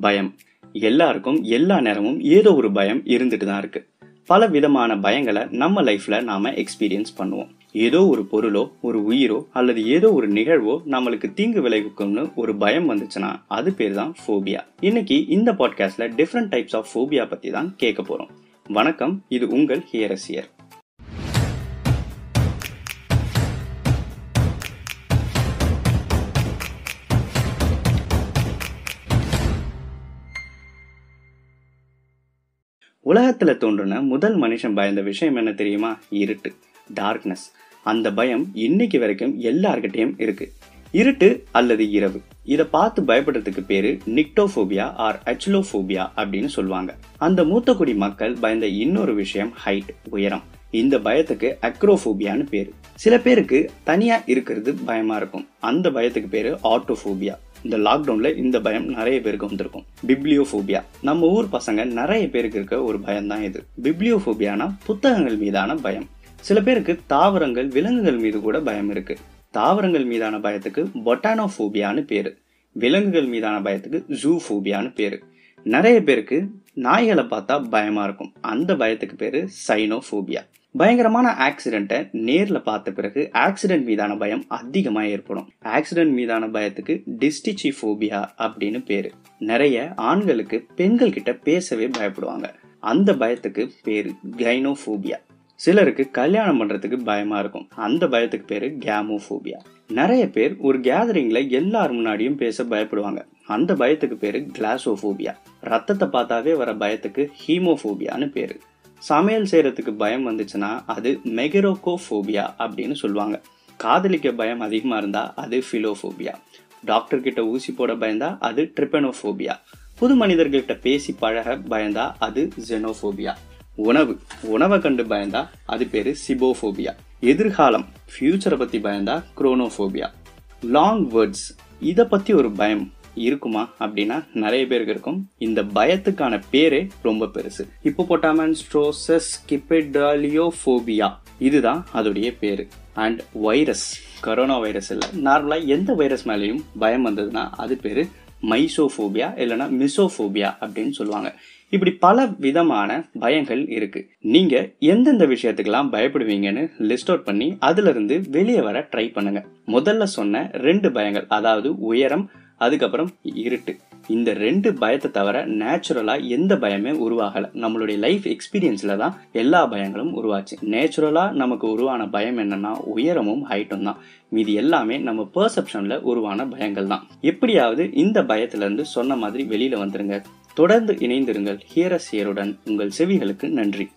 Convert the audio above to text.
பயம். எல்லாருக்கும் எல்லா நேரமும் ஏதோ ஒரு பயம் இருந்துட்டு தான் இருக்கு. பல விதமான பயங்களை நம்ம லைஃப்ல நாம எக்ஸ்பீரியன்ஸ் பண்ணுவோம். ஏதோ ஒரு பொருளோ ஒரு உயிரோ அல்லது ஏதோ ஒரு நிகழ்வோ நம்மளுக்கு தீங்கு விளைவிக்கும்னு ஒரு பயம் வந்துச்சுன்னா அது பேர் தான் ஃபோபியா இன்னைக்கு இந்த பாட்காஸ்ட்ல டிஃப்ரெண்ட் டைப்ஸ் ஆஃப் ஃபோபியா பத்தி தான் கேட்க போறோம். வணக்கம் இது உங்கள் ஹியரசியர் உலகத்தில் தோன்றின முதல் மனுஷன் பயந்த விஷயம் என்ன தெரியுமா? இருட்டு. டார்க்னஸ் அந்த பயம் இன்னைக்கு வரைக்கும் எல்லார்கிட்டையும் இருக்கு. இருட்டு அல்லது இரவு. இதை பார்த்து பயப்படுறதுக்கு பேரு நிக்டோபோபியா ஆர் அச்லோபோபியா அப்படின்னு சொல்லுவாங்க. அந்த மூத்தக்குடி மக்கள் பயந்த இன்னொரு விஷயம் ஹைட் உயரம். இந்த பயத்துக்கு அக்ரோபோபியான்னு பேரு. சில பேருக்கு தனியா இருக்கிறது பயமா இருக்கும். அந்த பயத்துக்கு பேரு ஆட்டோபோபியா இந்த லாக்டவுனில் இந்த பயம் நிறைய பேருக்கு வந்திருக்கும். பிப்ளியோஃபோபியா நம்ம ஊர் பசங்க நிறைய பேருக்கு இருக்க ஒரு பயம் தான் இது. பிப்ளியோஃபோபியானா புத்தகங்கள் மீதான பயம். சில பேருக்கு தாவரங்கள் விலங்குகள் மீது கூட பயம் இருக்கு. தாவரங்கள் மீதான பயத்துக்கு பொட்டானோஃபோபியான்னு பேரு. விலங்குகள் மீதான பயத்துக்கு ஜூஃபோபியான்னு பேரு. நிறைய பேருக்கு நாய்களை பார்த்தா பயமா இருக்கும். அந்த பயத்துக்கு பேரு சைனோஃபோபியா பயங்கரமான ஆக்சிடென்ட்டை நேரில் பார்த்த பிறகு ஆக்சிடென்ட் மீதான பயம் அதிகமாக ஏற்படும். ஆக்சிடென்ட் மீதான பயத்துக்கு டிஸ்டிச்சி ஃபோபியா அப்படின்னு பேரு. நிறைய ஆண்களுக்கு பெண்கள் கிட்ட பேசவே பயப்படுவாங்க. அந்த பயத்துக்கு பேரு கைனோஃபோபியா சிலருக்கு கல்யாணம் பண்றதுக்கு பயமா இருக்கும். அந்த பயத்துக்கு பேரு கேமோஃபோபியா நிறைய பேர் ஒரு கேதரிங்ல எல்லார் முன்னாடியும் பேச பயப்படுவாங்க. அந்த பயத்துக்கு பேரு கிளாசோஃபோபியா ரத்தத்தை பார்த்தாவே வர பயத்துக்கு ஹீமோஃபோபியான்னு பேரு. சமையல் செய்கிறதுக்கு பயம் வந்துச்சுன்னா அது மெகரோகோஃபோபியா அப்படின்னு சொல்லுவாங்க. காதலிக்க பயம் அதிகமாக இருந்தால் அது ஃபிலோஃபோபியா. டாக்டர்கிட்ட ஊசி போட பயந்தா அது ட்ரிப்பனோஃபோபியா புது மனிதர்கள்கிட்ட பேசி பழக பயந்தா அது ஜெனோஃபோபியா. உணவு உணவை கண்டு பயந்தா அது பேர் சிபோஃபோபியா. எதிர்காலம் ஃபியூச்சரை பற்றி பயந்தா குரோனோஃபோபியா. லாங் வேர்ட்ஸ் இதை பற்றி ஒரு பயம். இருக்குமா அப்படின்னா நிறைய பேருக்கு இருக்கும். இந்த பயத்துக்கான பேரே ரொம்ப பெருசு. இப்போ போட்டாமன் ஸ்ட்ரோசஸ் கிப்பெடாலியோஃபோபியா இதுதான் அதோடைய பேரு. அண்ட் வைரஸ் கரோனா வைரஸ் இல்லை. நார்மலாக எந்த வைரஸ் மேலேயும் பயம் வந்ததுன்னா அது பேர் மைசோஃபோபியா இல்லைன்னா மிசோஃபோபியா அப்படின்னு சொல்லுவாங்க. இப்படி பல விதமான பயங்கள் இருக்கு. நீங்க எந்தெந்த விஷயத்துக்கெல்லாம் பயப்படுவீங்கன்னு லிஸ்ட் அவுட் பண்ணி அதுல இருந்து வெளியே வர ட்ரை பண்ணுங்க. முதல்ல சொன்ன ரெண்டு பயங்கள் அதாவது உயரம் அதுக்கப்புறம் இருட்டு. இந்த ரெண்டு பயத்தை தவிர நேச்சுரலாக எந்த பயமே உருவாகலை. நம்மளுடைய லைஃப் எக்ஸ்பீரியன்ஸில் தான் எல்லா பயங்களும் உருவாச்சு. நேச்சுரலாக நமக்கு உருவான பயம் என்னன்னா உயரமும் ஹைட்டும் தான். மீதி எல்லாமே நம்ம பர்செப்ஷனில் உருவான பயங்கள் தான். எப்படியாவது இந்த பயத்திலேருந்து சொன்ன மாதிரி வெளியில் வந்துருங்க. தொடர்ந்து இணைந்திருங்கள். ஹியரசியருடன் உங்கள் செவிகளுக்கு நன்றி.